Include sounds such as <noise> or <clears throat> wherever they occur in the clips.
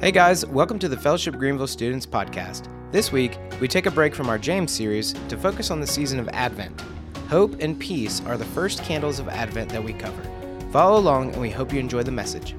Hey guys, welcome to the Fellowship Greenville Students Podcast. This week, we take a break from our James series to focus on the season of Advent. Hope and peace are the first candles of Advent that we cover. Follow along, and we hope you enjoy the message.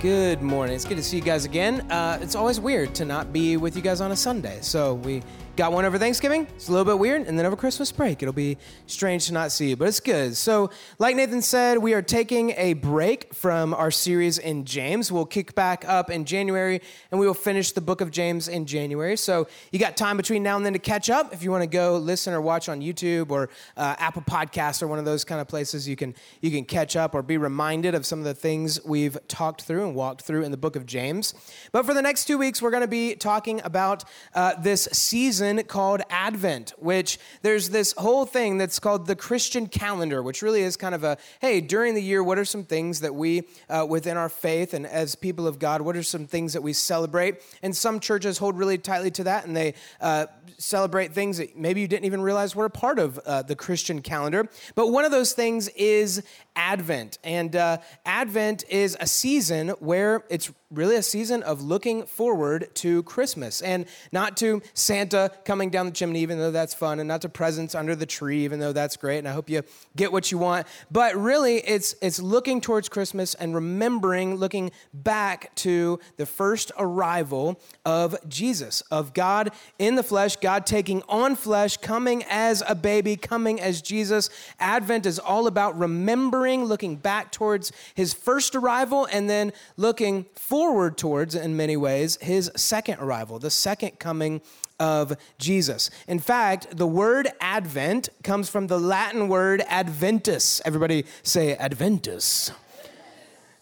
Good morning. It's good to see you guys again. Uh, it's always weird to not be with you guys on a Sunday. So we got one over Thanksgiving. It's a little bit weird. And then over Christmas break, it'll be strange to not see you, but it's good. So, like Nathan said, we are taking a break from our series in James. We'll kick back up in January and we will finish the book of James in January. So, you got time between now and then to catch up. If you want to go listen or watch on YouTube or uh, Apple Podcasts or one of those kind of places, you can, you can catch up or be reminded of some of the things we've talked through and walked through in the book of James. But for the next two weeks, we're going to be talking about uh, this season season called Advent, which there's this whole thing that's called the Christian calendar, which really is kind of a hey, during the year, what are some things that we, uh, within our faith and as people of God, what are some things that we celebrate? And some churches hold really tightly to that and they uh, celebrate things that maybe you didn't even realize were a part of uh, the Christian calendar. But one of those things is Advent. And uh, Advent is a season where it's really a season of looking forward to Christmas and not to Santa coming down the chimney, even though that's fun, and not to presents under the tree, even though that's great. And I hope you get what you want. But really, it's, it's looking towards Christmas and remembering, looking back to the first arrival of Jesus, of God in the flesh, God taking on flesh, coming as a baby, coming as Jesus. Advent is all about remembering, looking back towards his first arrival, and then looking forward forward towards, in many ways, his second arrival, the second coming of Jesus. In fact, the word Advent comes from the Latin word Adventus. Everybody say Adventus.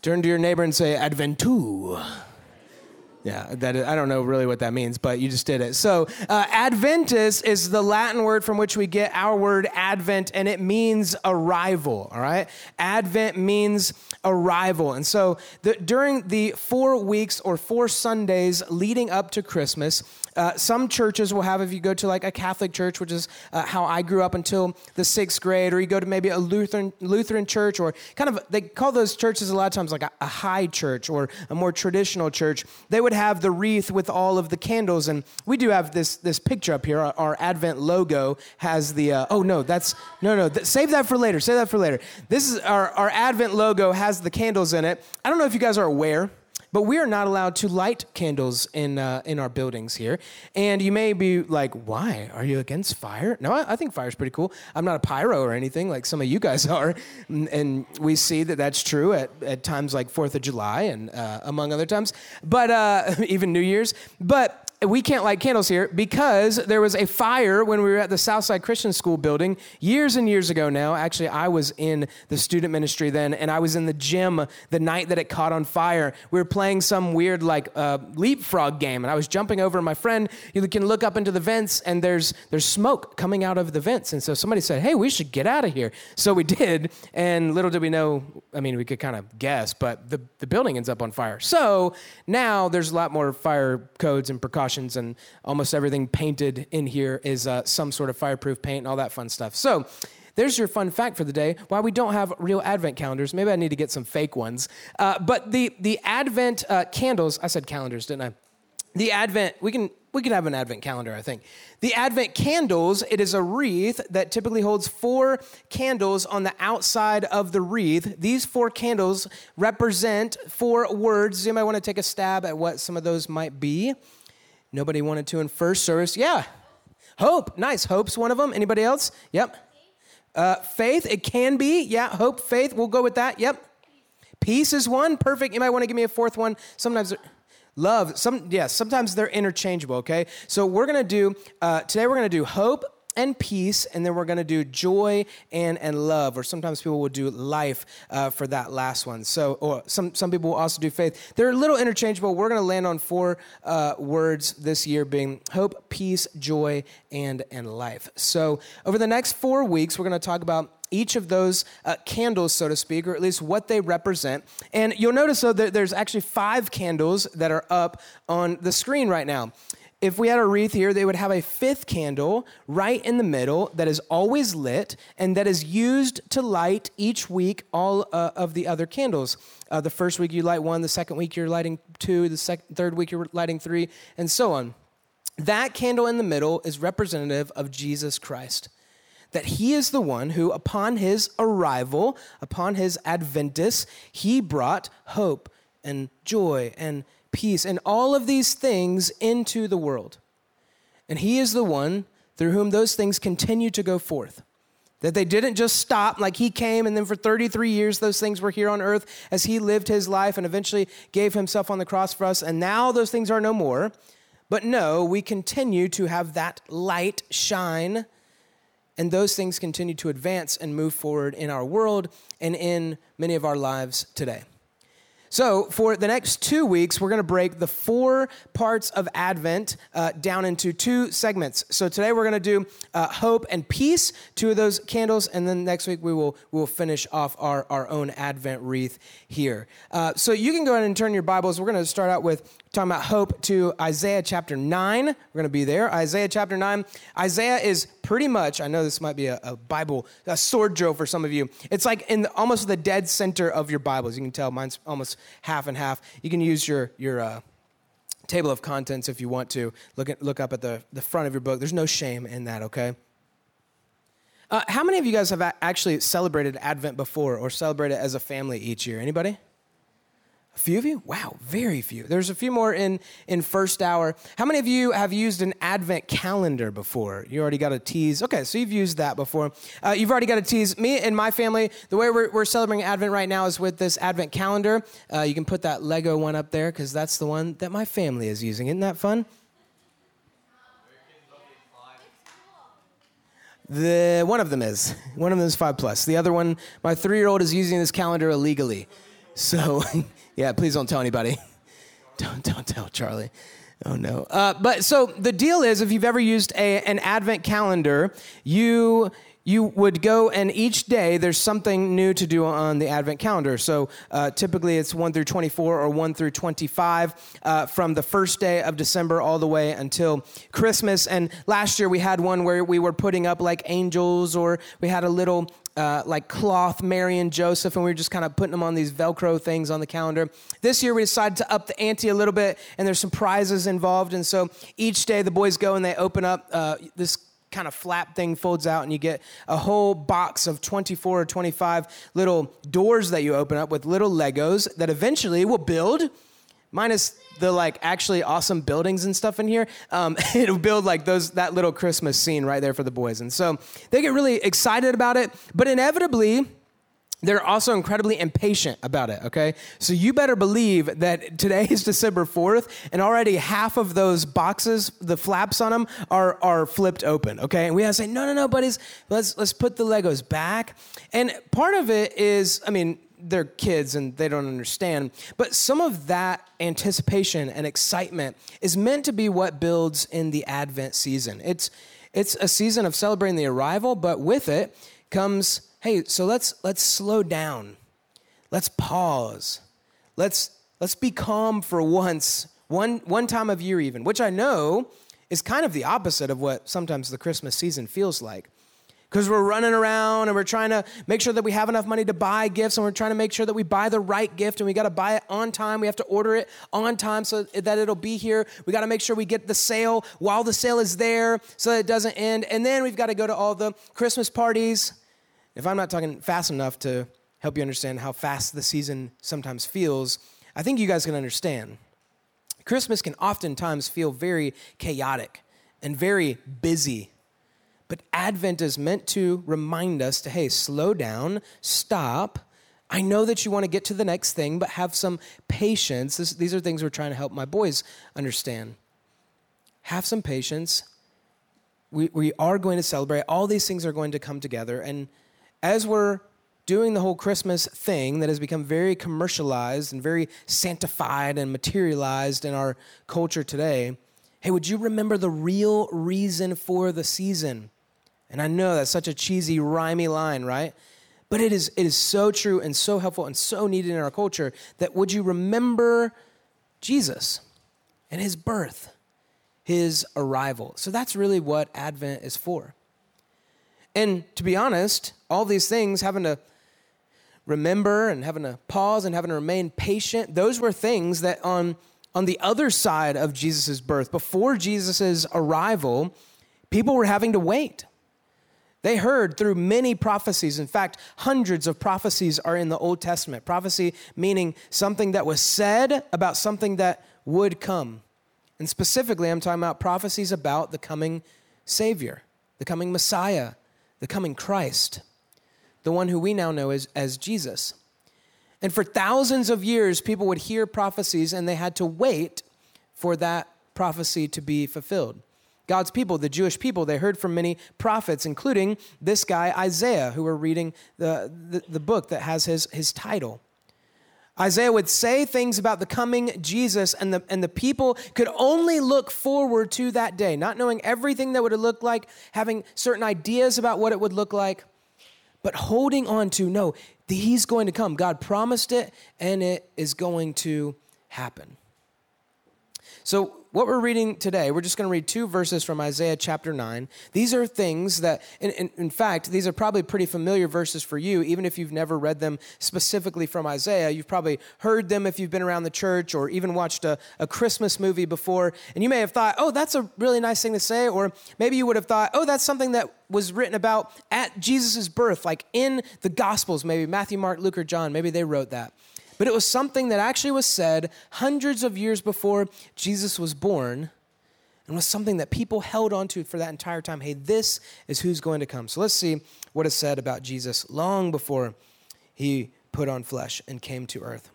Turn to your neighbor and say Adventu. Yeah, that is, I don't know really what that means, but you just did it. So, uh, Adventus is the Latin word from which we get our word Advent, and it means arrival. All right, Advent means arrival, and so the, during the four weeks or four Sundays leading up to Christmas, uh, some churches will have, if you go to like a Catholic church, which is uh, how I grew up until the sixth grade, or you go to maybe a Lutheran Lutheran church, or kind of they call those churches a lot of times like a, a high church or a more traditional church. They would have the wreath with all of the candles, and we do have this this picture up here. Our, our Advent logo has the. Uh, oh no, that's no no. Th- save that for later. Save that for later. This is our our Advent logo has the candles in it. I don't know if you guys are aware but we are not allowed to light candles in, uh, in our buildings here. And you may be like, why? Are you against fire? No, I, I think fire's pretty cool. I'm not a pyro or anything like some of you guys <laughs> are. And we see that that's true at, at times like 4th of July and uh, among other times, but uh, <laughs> even New Year's. But we can't light candles here because there was a fire when we were at the Southside Christian School building years and years ago now. Actually, I was in the student ministry then, and I was in the gym the night that it caught on fire. We were playing some weird like uh, leapfrog game, and I was jumping over my friend. You can look up into the vents, and there's there's smoke coming out of the vents, and so somebody said, "Hey, we should get out of here." So we did, and little did we know. I mean, we could kind of guess, but the the building ends up on fire. So now there's a lot more fire codes and precautions and almost everything painted in here is uh, some sort of fireproof paint and all that fun stuff. So, there's your fun fact for the day. Why we don't have real advent calendars maybe i need to get some fake ones. Uh, but the, the advent uh, candles i said calendars didn't i? The advent we can we can have an advent calendar i think. The advent candles it is a wreath that typically holds four candles on the outside of the wreath. These four candles represent four words. Does anybody want to take a stab at what some of those might be Nobody wanted to in first service. Yeah. Hope. Nice. Hope's one of them. Anybody else? Yep. Uh, faith. It can be. Yeah. Hope, faith. We'll go with that. Yep. Peace is one. Perfect. You might want to give me a fourth one. Sometimes. Love, some yeah, sometimes they're interchangeable. Okay, so we're gonna do uh, today. We're gonna do hope, and peace, and then we're going to do joy and, and love, or sometimes people will do life uh, for that last one. So, or some, some people will also do faith. They're a little interchangeable. We're going to land on four uh, words this year being hope, peace, joy, and, and life. So, over the next four weeks, we're going to talk about each of those uh, candles, so to speak, or at least what they represent. And you'll notice, though, that there's actually five candles that are up on the screen right now. If we had a wreath here, they would have a fifth candle right in the middle that is always lit and that is used to light each week all uh, of the other candles. Uh, the first week you light one, the second week you're lighting two, the second, third week you're lighting three, and so on. That candle in the middle is representative of Jesus Christ. That he is the one who, upon his arrival, upon his adventus, he brought hope and joy and peace and all of these things into the world. And he is the one through whom those things continue to go forth. That they didn't just stop like he came and then for 33 years those things were here on earth as he lived his life and eventually gave himself on the cross for us. And now those things are no more. But no, we continue to have that light shine and those things continue to advance and move forward in our world and in many of our lives today. So, for the next two weeks, we're going to break the four parts of Advent uh, down into two segments. So, today we're going to do uh, hope and peace, two of those candles, and then next week we will, we will finish off our, our own Advent wreath here. Uh, so, you can go ahead and turn your Bibles. We're going to start out with talking about hope to Isaiah chapter 9. We're going to be there. Isaiah chapter 9. Isaiah is pretty much, I know this might be a, a Bible, a sword drill for some of you. It's like in the, almost the dead center of your Bibles. You can tell mine's almost half and half. You can use your, your, uh, table of contents if you want to look at, look up at the, the front of your book there's no shame in that okay uh, how many of you guys have actually celebrated advent before or celebrated as a family each year anybody a few of you? Wow, very few. There's a few more in, in first hour. How many of you have used an Advent calendar before? You already got a tease. Okay, so you've used that before. Uh, you've already got a tease. Me and my family, the way we're, we're celebrating Advent right now is with this Advent calendar. Uh, you can put that Lego one up there because that's the one that my family is using. Isn't that fun? The one of them is. One of them is five plus. The other one, my three year old is using this calendar illegally. So <laughs> Yeah, please don't tell anybody. <laughs> don't don't tell Charlie. Oh no. Uh, but so the deal is, if you've ever used a, an advent calendar, you you would go and each day there's something new to do on the advent calendar so uh, typically it's 1 through 24 or 1 through 25 uh, from the first day of december all the way until christmas and last year we had one where we were putting up like angels or we had a little uh, like cloth Mary and Joseph, and we were just kind of putting them on these Velcro things on the calendar. This year we decided to up the ante a little bit, and there's some prizes involved. And so each day the boys go and they open up uh, this kind of flap thing folds out and you get a whole box of 24 or 25 little doors that you open up with little legos that eventually will build minus the like actually awesome buildings and stuff in here um, <laughs> it'll build like those that little christmas scene right there for the boys. And so they get really excited about it but inevitably they're also incredibly impatient about it, okay? So you better believe that today is <laughs> December 4th, and already half of those boxes, the flaps on them, are, are flipped open, okay? And we have to say, no, no, no, buddies, let's, let's put the Legos back. And part of it is, I mean, they're kids and they don't understand. But some of that anticipation and excitement is meant to be what builds in the Advent season. It's it's a season of celebrating the arrival, but with it comes, hey, so let's let's slow down. Let's pause. Let's let's be calm for once, one one time of year even, which I know is kind of the opposite of what sometimes the Christmas season feels like because we're running around and we're trying to make sure that we have enough money to buy gifts and we're trying to make sure that we buy the right gift and we got to buy it on time. We have to order it on time so that it'll be here. We got to make sure we get the sale while the sale is there so that it doesn't end. And then we've got to go to all the Christmas parties. If I'm not talking fast enough to help you understand how fast the season sometimes feels, I think you guys can understand. Christmas can oftentimes feel very chaotic and very busy but Advent is meant to remind us to, hey, slow down, stop. I know that you want to get to the next thing, but have some patience. This, these are things we're trying to help my boys understand. Have some patience. We, we are going to celebrate. All these things are going to come together. And as we're doing the whole Christmas thing that has become very commercialized and very sanctified and materialized in our culture today, hey, would you remember the real reason for the season? And I know that's such a cheesy, rhymey line, right? But it is, it is so true and so helpful and so needed in our culture that would you remember Jesus and his birth? his arrival. So that's really what Advent is for. And to be honest, all these things, having to remember and having to pause and having to remain patient, those were things that on, on the other side of Jesus' birth, before Jesus' arrival, people were having to wait. They heard through many prophecies. In fact, hundreds of prophecies are in the Old Testament. Prophecy meaning something that was said about something that would come. And specifically, I'm talking about prophecies about the coming Savior, the coming Messiah, the coming Christ, the one who we now know as, as Jesus. And for thousands of years, people would hear prophecies and they had to wait for that prophecy to be fulfilled. God's people, the Jewish people, they heard from many prophets, including this guy, Isaiah, who we're reading the, the, the, book that has his, his title. Isaiah would say things about the coming Jesus, and the, and the people could only look forward to that day, not knowing everything that would look like, having certain ideas about what it would look like, but holding on to no, he's going to come. God promised it, and it is going to happen. So, what we're reading today, we're just going to read two verses from Isaiah chapter 9. These are things that, in, in, in, fact, these are probably pretty familiar verses for you, even if you've never read them specifically from Isaiah. You've probably heard them if you've been around the church or even watched a, a Christmas movie before. And you may have thought, oh, that's a really nice thing to say. Or maybe you would have thought, oh, that's something that was written about at Jesus' birth, like in the Gospels, maybe Matthew, Mark, Luke, or John. Maybe they wrote that but it was something that actually was said hundreds of years before Jesus was born and was something that people held onto for that entire time. Hey, this is who's going to come. So let's see what is said about Jesus long before he put on flesh and came to earth.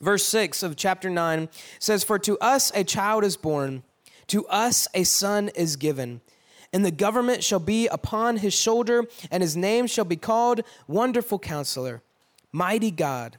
Verse 6 of chapter 9 says, For to us a child is born, to us a son is given, and the government shall be upon his shoulder, and his name shall be called Wonderful Counselor, Mighty God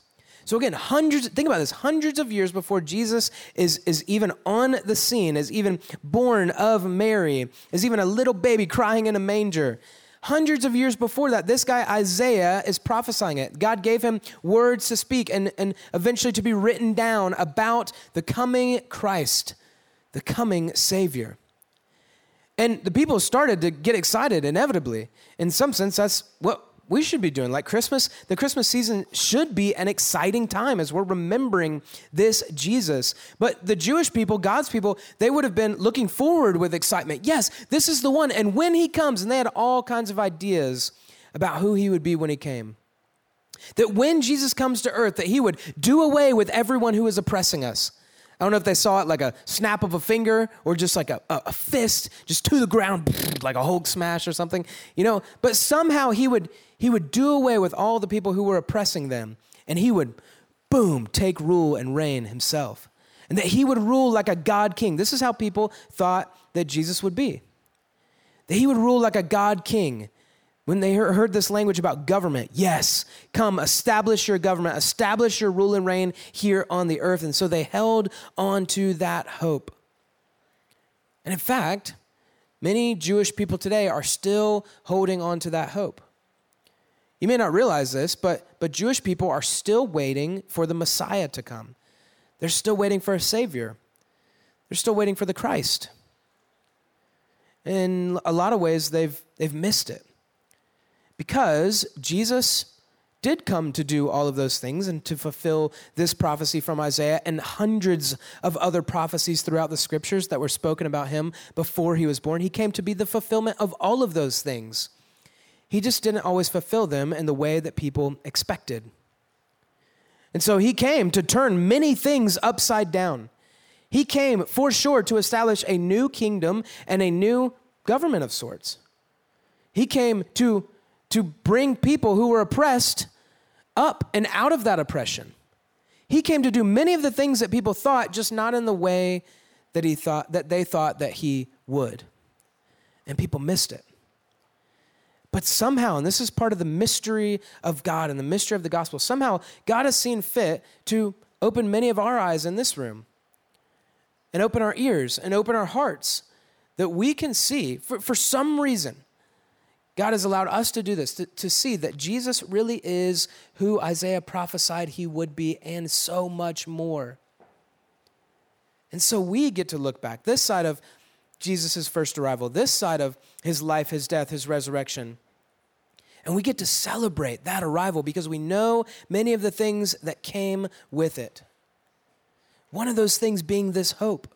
So again, hundreds, think about this, hundreds of years before Jesus is, is even on the scene, is even born of Mary, is even a little baby crying in a manger. Hundreds of years before that, this guy Isaiah is prophesying it. God gave him words to speak and, and eventually to be written down about the coming Christ, the coming Savior. And the people started to get excited inevitably. In some sense, that's what we should be doing. Like Christmas, the Christmas season should be an exciting time as we're remembering this Jesus. But the Jewish people, God's people, they would have been looking forward with excitement. Yes, this is the one. And when he comes, and they had all kinds of ideas about who he would be when he came. That when Jesus comes to earth, that he would do away with everyone who is oppressing us I don't know if they saw it like a snap of a finger or just like a, a, a fist, just to the ground, <laughs> like a Hulk smash or something, you know. But somehow he would he would do away with all the people who were oppressing them, and he would, boom, take rule and reign himself, and that he would rule like a God king. This is how people thought that Jesus would be. That he would rule like a God king when they heard this language about government, yes, come establish your government, establish your rule and reign here on the earth. And so they held on to that hope. And in fact, many Jewish people today are still holding on to that hope. You may not realize this, but, but Jewish people are still waiting for the Messiah to come. They're still waiting for a Savior, they're still waiting for the Christ. In a lot of ways, they've, they've missed it. Because Jesus did come to do all of those things and to fulfill this prophecy from Isaiah and hundreds of other prophecies throughout the scriptures that were spoken about him before he was born. He came to be the fulfillment of all of those things. He just didn't always fulfill them in the way that people expected. And so he came to turn many things upside down. He came for sure to establish a new kingdom and a new government of sorts. He came to to bring people who were oppressed up and out of that oppression. He came to do many of the things that people thought, just not in the way that he thought that they thought that he would. And people missed it. But somehow, and this is part of the mystery of God and the mystery of the gospel, somehow God has seen fit to open many of our eyes in this room and open our ears and open our hearts that we can see for, for some reason. God has allowed us to do this, to, to see that Jesus really is who Isaiah prophesied he would be, and so much more. And so we get to look back, this side of Jesus' first arrival, this side of his life, his death, his resurrection. And we get to celebrate that arrival because we know many of the things that came with it. One of those things being this hope.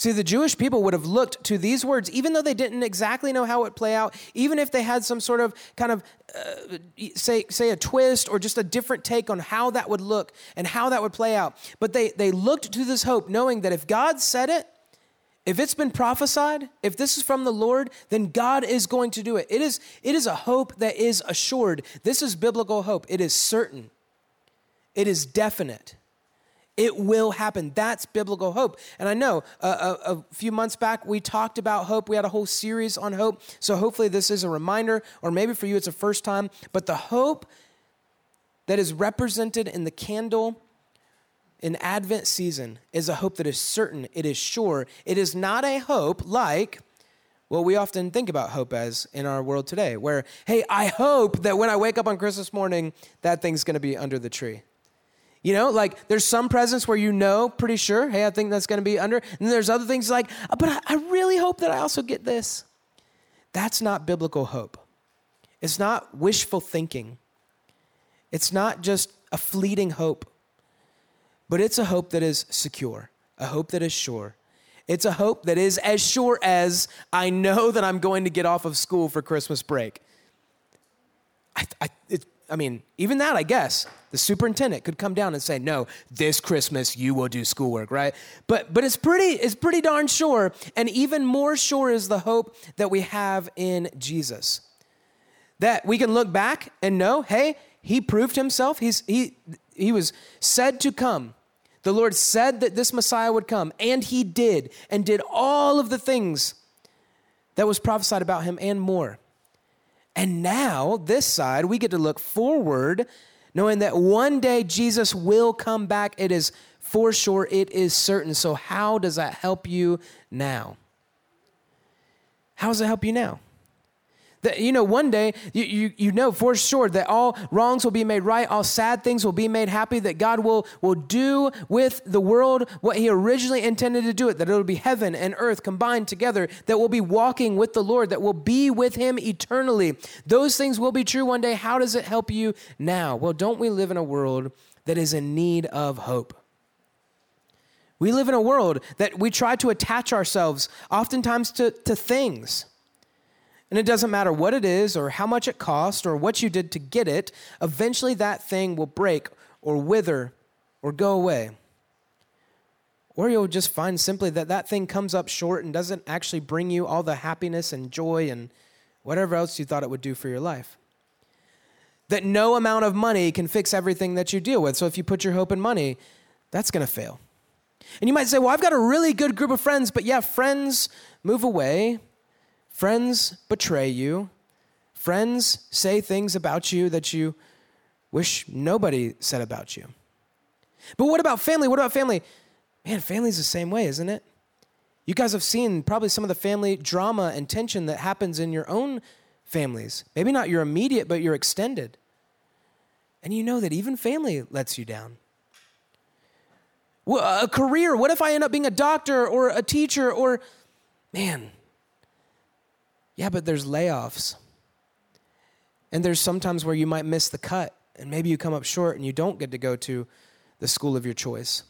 See, the Jewish people would have looked to these words, even though they didn't exactly know how it would play out, even if they had some sort of kind of, uh, say, say a twist or just a different take on how that would look and how that would play out. But they, they looked to this hope, knowing that if God said it, if it's been prophesied, if this is from the Lord, then God is going to do it. It is, it is a hope that is assured. This is biblical hope. It is certain, it is definite. It will happen. That's biblical hope. And I know uh, a, a, few months back we talked about hope. We had a whole series on hope. So hopefully this is a reminder, or maybe for you it's a first time. But the hope that is represented in the candle in Advent season is a hope that is certain, it is sure. It is not a hope like what we often think about hope as in our world today, where, hey, I hope that when I wake up on Christmas morning, that thing's gonna be under the tree. You know, like there's some presents where you know pretty sure, hey, I think that's gonna be under. And there's other things like, uh, but I really hope that I also get this. That's not biblical hope. It's not wishful thinking. It's not just a fleeting hope but it's a hope that is secure, a hope that is sure. It's a hope that is as sure as I know that I'm going to get off of school for Christmas break. I, I, I mean, even that, I guess, the superintendent could come down and say, "No, this Christmas you will do schoolwork," right? But but it's pretty it's pretty darn sure, and even more sure is the hope that we have in Jesus. That we can look back and know, hey, he proved himself. He's he he was said to come the Lord said that this Messiah would come, and he did, and did all of the things that was prophesied about him and more. And now, this side, we get to look forward, knowing that one day Jesus will come back. It is for sure, it is certain. So, how does that help you now? How does it help you now? That, you know, one day, you, you, you know for sure that all wrongs will be made right, all sad things will be made happy, that God will, will do with the world what He originally intended to do it, that it'll be heaven and earth combined together, that we'll be walking with the Lord, that we'll be with Him eternally. Those things will be true one day. How does it help you now? Well, don't we live in a world that is in need of hope? We live in a world that we try to attach ourselves oftentimes to, to things and it doesn't matter what it is or how much it cost or what you did to get it, eventually that thing will break or wither or go away. Or you'll just find simply that that thing comes up short and doesn't actually bring you all the happiness and joy and whatever else you thought it would do for your life. That no amount of money can fix everything that you deal with. So if you put your hope in money, that's going to fail. And you might say, well, I've got a really good group of friends, but yeah, friends move away Friends betray you. Friends say things about you that you wish nobody said about you. But what about family? What about family? Man, family's the same way, isn't it? You guys have seen probably some of the family drama and tension that happens in your own families. Maybe not your immediate, but your extended. And you know that even family lets you down. A career, what if I end up being a doctor or a teacher or, man, yeah, but there's layoffs. And there's sometimes where you might miss the cut and maybe you come up short and you don't get to go to the school of your choice.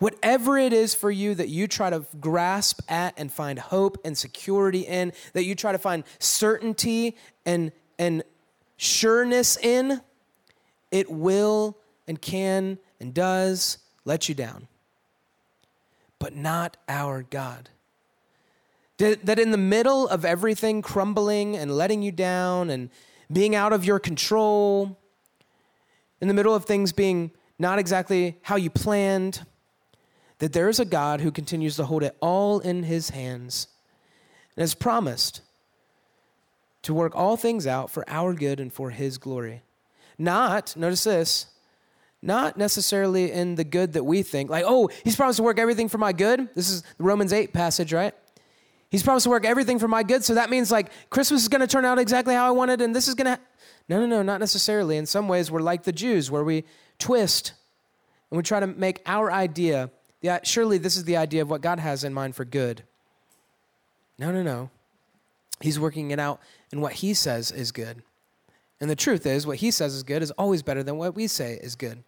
Whatever it is for you that you try to grasp at and find hope and security in, that you try to find certainty and, and sureness in, it will and can and does let you down. But not our God. That in the middle of everything crumbling and letting you down and being out of your control, in the middle of things being not exactly how you planned, that there is a God who continues to hold it all in his hands and has promised to work all things out for our good and for his glory. Not, notice this, not necessarily in the good that we think, like, oh, he's promised to work everything for my good. This is the Romans 8 passage, right? He's promised to work everything for my good. So that means like Christmas is going to turn out exactly how I wanted, and this is going to. No, no, no, not necessarily. In some ways, we're like the Jews, where we twist and we try to make our idea. Yeah, surely this is the idea of what God has in mind for good. No, no, no. He's working it out in what He says is good. And the truth is, what He says is good is always better than what we say is good.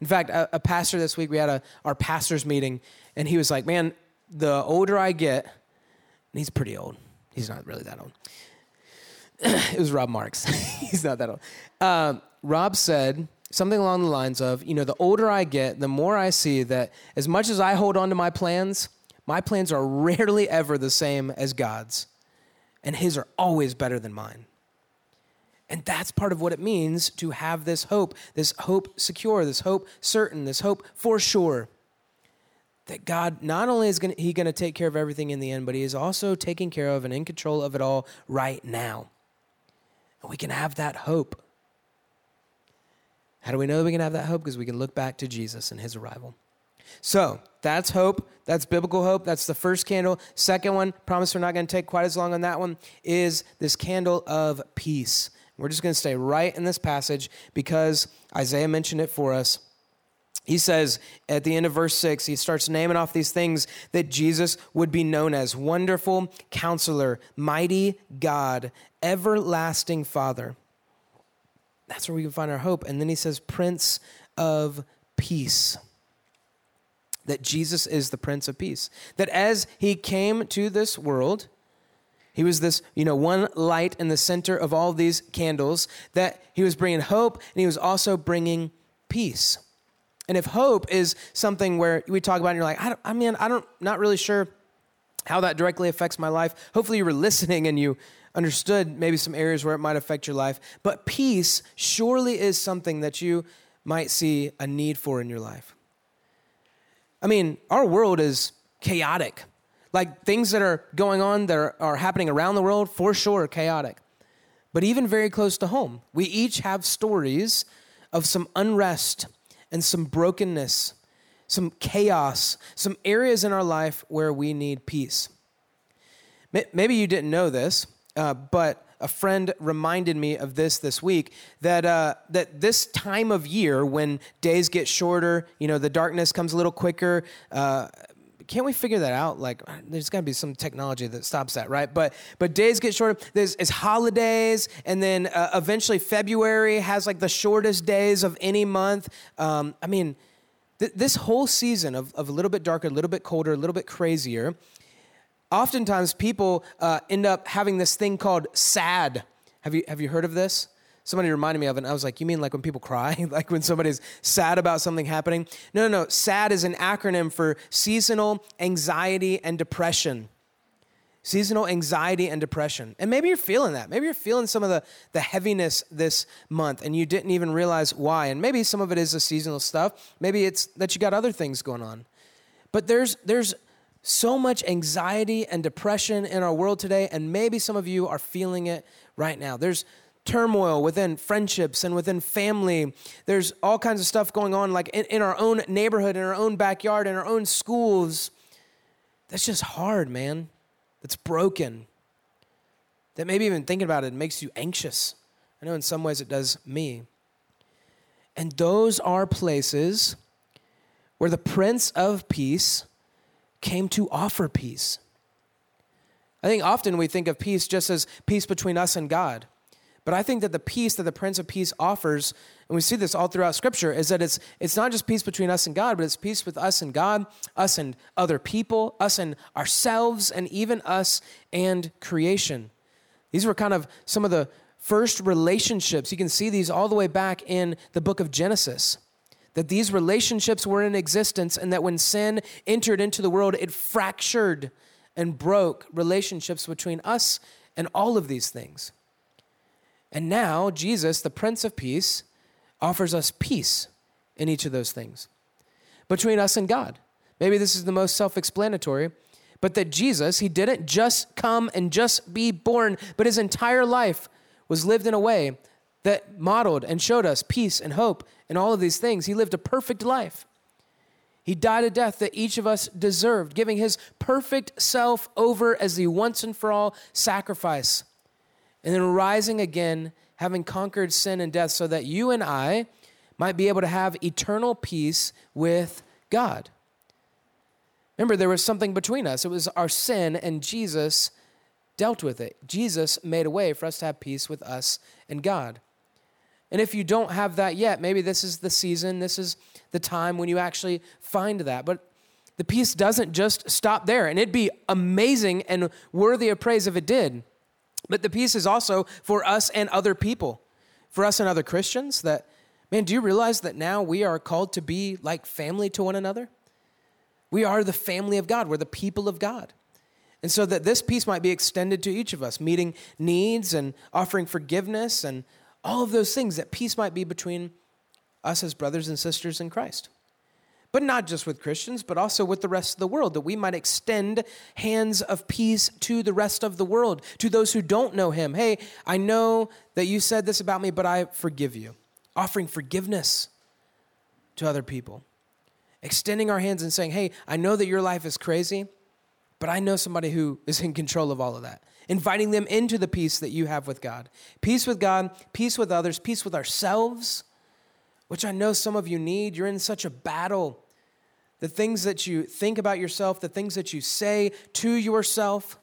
In fact, a, a pastor this week, we had a, our pastor's meeting, and he was like, Man, the older I get, and he's pretty old. He's not really that old. <clears throat> it was Rob Marks. <laughs> he's not that old. Um, Rob said something along the lines of, you know, the older I get, the more I see that as much as I hold on to my plans, my plans are <laughs> rarely ever the same as God's, and His are always better than mine. And that's part of what it means to have this hope, this hope secure, this hope certain, this hope for sure. That God not only is gonna, He going to take care of everything in the end, but He is also taking care of and in control of it all right now. And we can have that hope. How do we know that we can have that hope? Because we can look back to Jesus and His arrival. So that's hope. That's biblical hope. That's the first candle. Second one, promise we're not going to take quite as long on that one, is this candle of peace. We're just going to stay right in this passage because Isaiah mentioned it for us. He says at the end of verse 6, he starts naming off these things that Jesus would be known as wonderful counselor, mighty God, everlasting Father. That's where we can find our hope. And then he says, Prince of Peace that Jesus is the Prince of Peace. That as he came to this world, he was this, you know, one light in the center of all these candles, that he was bringing hope and he was also bringing peace. And if hope is something where we talk about and you're like, I, I mean, I don't, not really sure how that directly affects my life. Hopefully you were listening and you understood maybe some areas where it might affect your life. But peace surely is something that you might see a need for in your life. I mean, our world is chaotic. Like things that are going on that are, are happening around the world, for sure, are chaotic. But even very close to home, we each have stories of some unrest and some brokenness, some chaos, some areas in our life where we need peace. Maybe you didn't know this, uh, but a friend reminded me of this this week that uh, that this time of year when days get shorter, you know, the darkness comes a little quicker. Uh, can't we figure that out? Like, there's got to be some technology that stops that, right? But but days get shorter. There's it's holidays, and then uh, eventually February has like the shortest days of any month. Um, I mean, th- this whole season of, of a little bit darker, a little bit colder, a little bit crazier oftentimes people uh, end up having this thing called sad. Have you, have you heard of this? Somebody reminded me of it, and I was like, You mean like when people cry? <laughs> like when somebody's sad about something happening? No, no, no. SAD is an acronym for seasonal anxiety and depression. Seasonal anxiety and depression. And maybe you're feeling that. Maybe you're feeling some of the, the heaviness this month and you didn't even realize why. And maybe some of it is the seasonal stuff. Maybe it's that you got other things going on. But there's, there's so much anxiety and depression in our world today, and maybe some of you are feeling it right now. There's turmoil within friendships and within family. There's all kinds of stuff going on, like in, in, our own neighborhood, in our own backyard, in our own schools. That's just hard, man. That's broken. That maybe even thinking about it makes you anxious. I know in some ways it does me. And those are places where the Prince of Peace came to offer peace. I think often we think of peace just as peace between us and God. But I think that the peace that the Prince of Peace offers, and we see this all throughout Scripture, is that it's, it's not just peace between us and God, but it's peace with us and God, us and other people, us and ourselves, and even us and creation. These were kind of some of the first relationships. You can see these all the way back in the book of Genesis that these relationships were in existence and that when sin entered into the world, it fractured and broke relationships between us and all of these things. And now, Jesus, the Prince of Peace, offers us peace in each of those things between us and God. Maybe this is the most self explanatory, but that Jesus, he didn't just come and just be born, but his entire life was lived in a way that modeled and showed us peace and hope and all of these things. He lived a perfect life. He died a death that each of us deserved, giving his perfect self over as the once and for all sacrifice, and then rising again, having conquered sin and death, so that you and I might be able to have eternal peace with God. Remember, there was something between us. It was our sin, and Jesus dealt with it. Jesus made a way for us to have peace with us and God. And if you don't have that yet, maybe this is the season, this is the time when you actually find that. But the peace doesn't just stop there, and it'd be amazing and worthy of praise if it did. But the peace is also for us and other people, for us and other Christians. That, man, do you realize that now we are called to be like family to one another? We are the family of God, we're the people of God. And so that this peace might be extended to each of us, meeting needs and offering forgiveness and all of those things, that peace might be between us as brothers and sisters in Christ. But not just with Christians, but also with the rest of the world, that we might extend hands of peace to the rest of the world, to those who don't know Him. Hey, I know that you said this about me, but I forgive you. Offering forgiveness to other people. Extending our hands and saying, hey, I know that your life is crazy, but I know somebody who is in control of all of that inviting them into the peace that you have with God. Peace with God, peace with others, peace with ourselves, which I know some of you need. You're in such a battle. The things that you think about yourself, the things that you say to yourself,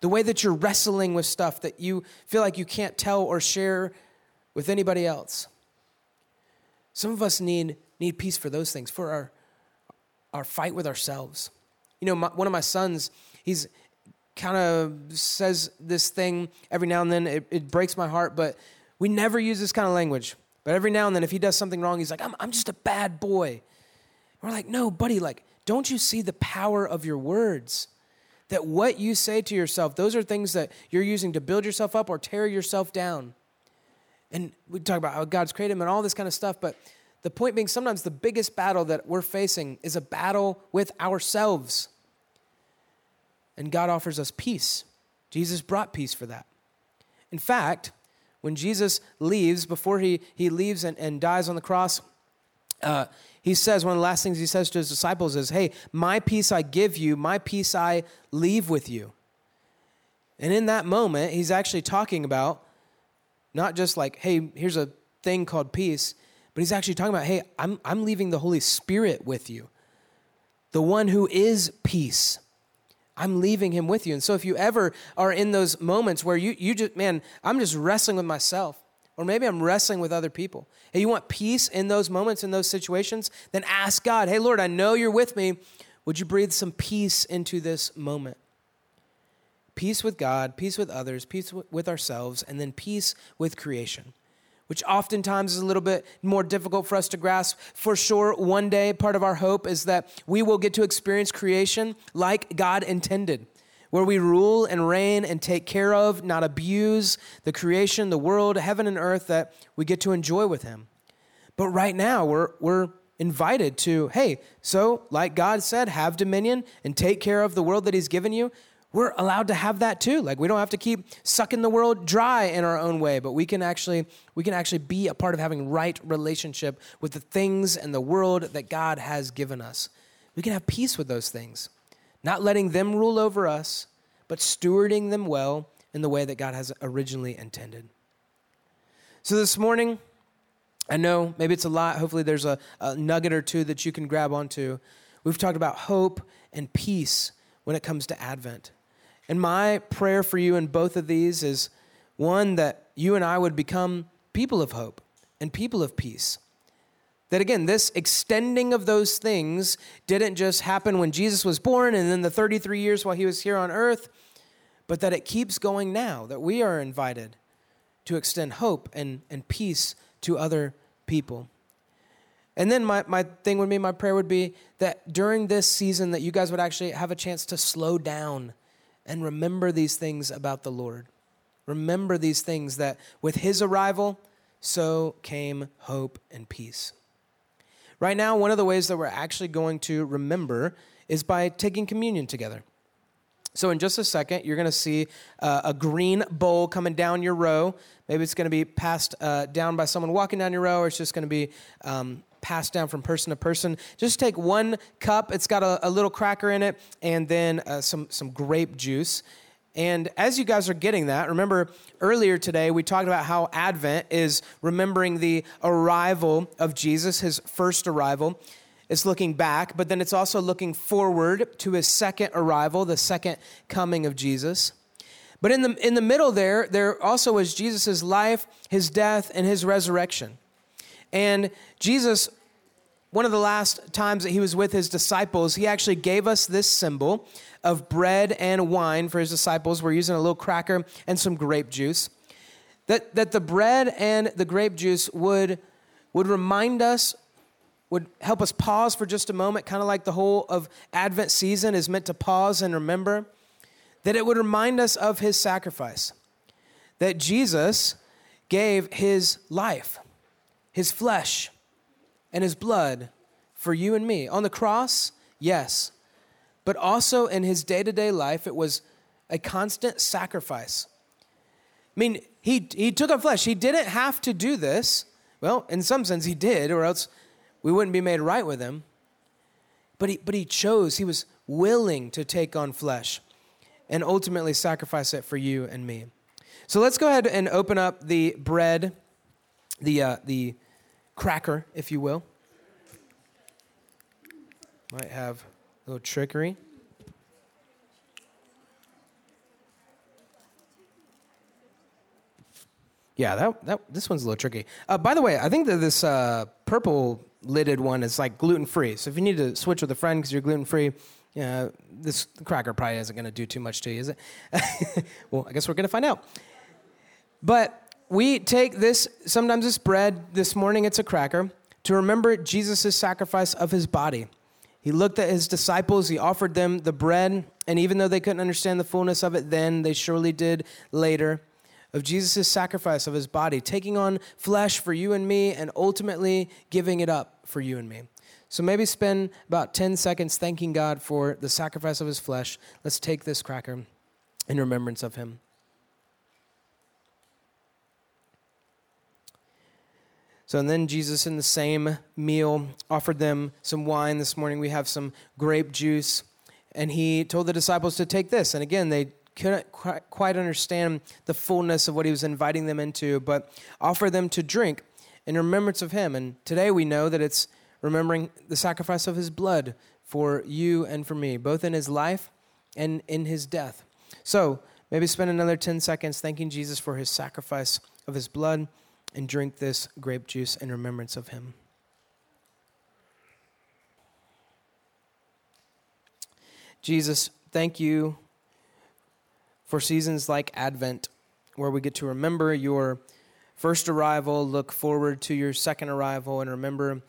the way that you're wrestling with stuff that you feel like you can't tell or share with anybody else. Some of us need, need peace for those things, for our, our fight with ourselves. You know, my, one of my sons, he's kind of says this thing every now and then. It, it, breaks my heart, but we never use this kind of language. But every now and then, if he does something wrong, he's like, I'm, I'm just a bad boy. And we're like, no, buddy, like, don't you see the power of your words? That what you say to yourself, those are things that you're using to build yourself up or tear yourself down. And we talk about how God's created him and all this kind of stuff, but the point being, sometimes the biggest battle that we're facing is a battle with ourselves and God offers us peace. Jesus brought peace for that. In fact, when Jesus leaves, before he, he leaves and, and dies on the cross, uh, he says, one of the last things he says to his disciples is, Hey, my peace I give you, my peace I leave with you. And in that moment, he's actually talking about not just like, Hey, here's a thing called peace, but he's actually talking about, Hey, I'm, I'm leaving the Holy Spirit with you, the one who is peace. I'm leaving him with you. And so if you ever are in those moments where you, you just, man, I'm just wrestling with myself, or maybe I'm wrestling with other people, and you want peace in those moments, in those situations, then ask God, hey, Lord, I know you're with me. Would you breathe some peace into this moment? Peace with God, peace with others, peace with ourselves, and then peace with creation which oftentimes is a little bit more difficult for us to grasp. For sure, one day, part of our hope is that we will get to experience creation like God intended, where we rule and reign and take care of, not abuse the creation, the world, heaven and earth that we get to enjoy with Him. But right now, we're, we're invited to, hey, so like God said, have dominion and take care of the world that He's given you we're allowed to have that too. Like we don't have to keep sucking the world dry in our own way, but we can actually we can actually be a part of having right relationship with the things and the world that God has given us. We can have peace with those things. Not letting them rule over us, but stewarding them well in the way that God has originally intended. So this morning, I know maybe it's a lot. Hopefully, there's a, a, nugget or two that you can grab onto. We've talked about hope and peace when it comes to Advent. And my prayer for you in both of these is one, that you and I would become people of hope and people of peace. That again, this extending of those things didn't just happen when Jesus was born and then the 33 years while he was here on earth, but that it keeps going now, that we are invited to extend hope and, and peace to other people. And then my, my thing would be, my prayer would be that during this season that you guys would actually have a chance to slow down and remember these things about the Lord. Remember these things that with his arrival, so came hope and peace. Right now, one of the ways that we're actually going to remember is by taking communion together. So, in just a second, you're going to see uh, a green bowl coming down your row. Maybe it's going to be passed uh, down by someone walking down your row, or it's just going to be um, passed down from person to person. Just take one cup, it's got a, a little cracker in it, and then uh, some, some grape juice. And as you guys are getting that, remember earlier today we talked about how Advent is remembering the arrival of Jesus, his first arrival. It's looking back, but then it's also looking forward to his second arrival, the second coming of Jesus. But in the, in the middle there, there also was Jesus' life, his death, and his resurrection. And Jesus, one of the last times that he was with his disciples, he actually gave us this symbol of bread and wine for his disciples. We're using a little cracker and some grape juice. That, that the bread and the grape juice would, would remind us would help us pause for just a moment, kind of like the whole of Advent season is meant to pause and remember, that it would remind us of his sacrifice, that Jesus gave his life, his flesh, and his blood for you and me. On the cross, yes, but also in his day to day life, it was a constant sacrifice. I mean, he, he took on flesh. He didn't have to do this. Well, in some sense, he did, or else we wouldn't be made right with him. But he, but he chose, he was willing to take on flesh and ultimately sacrifice it for you and me. So let's go ahead and open up the bread, the, uh, the cracker, if you will. Might have a little trickery. Yeah, that, that this one's a little tricky. Uh, by the way, I think that this uh, purple lidded one is like gluten free. So if you need to switch with a friend because you're gluten free, yeah, this cracker probably isn't going to do too much to you, is it? <laughs> well, I guess we're going to find out. But we take this, sometimes this bread, this morning it's a cracker, to remember Jesus' sacrifice of his body. He looked at his disciples, he offered them the bread, and even though they couldn't understand the fullness of it then, they surely did later of Jesus' sacrifice of his body, taking on flesh for you and me, and ultimately giving it up for you and me. So maybe spend about 10 seconds thanking God for the sacrifice of his flesh. Let's take this cracker in remembrance of him. So, and then Jesus, in the same meal, offered them some wine. This morning we have some grape juice. And he told the disciples to take this. And again, they couldn't quite understand the fullness of what he was inviting them into, but offer them to drink in remembrance of him. And today we know that it's remembering the sacrifice of his blood for you and for me, both in his life and in his death. So maybe spend another 10 seconds thanking Jesus for his sacrifice of his blood and drink this grape juice in remembrance of him. Jesus, thank you for seasons like Advent, where we get to remember your first arrival, look forward to your second arrival, and remember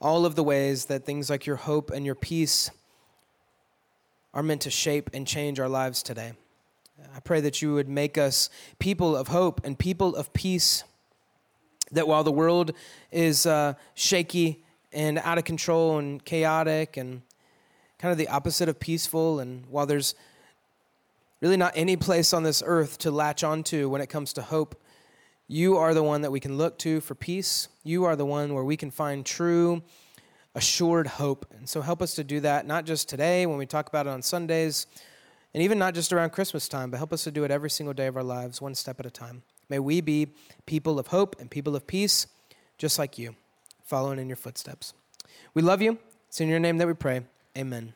all of the ways that things like your hope and your peace are meant to shape and change our lives today. I pray that you would make us people of hope and people of peace. That while the world is uh, shaky and out of control and chaotic and kind of the opposite of peaceful, and while there's really not any place on this earth to latch onto when it comes to hope. You are the one that we can look to for peace. You are the one where we can find true, assured hope. And so help us to do that, not just today when we talk about it on Sundays, and even not just around Christmas time, but help us to do it every single day of our lives, one step at a time. May we be people of hope and people of peace, just like you, following in your footsteps. We love you. It's in your name that we pray. Amen.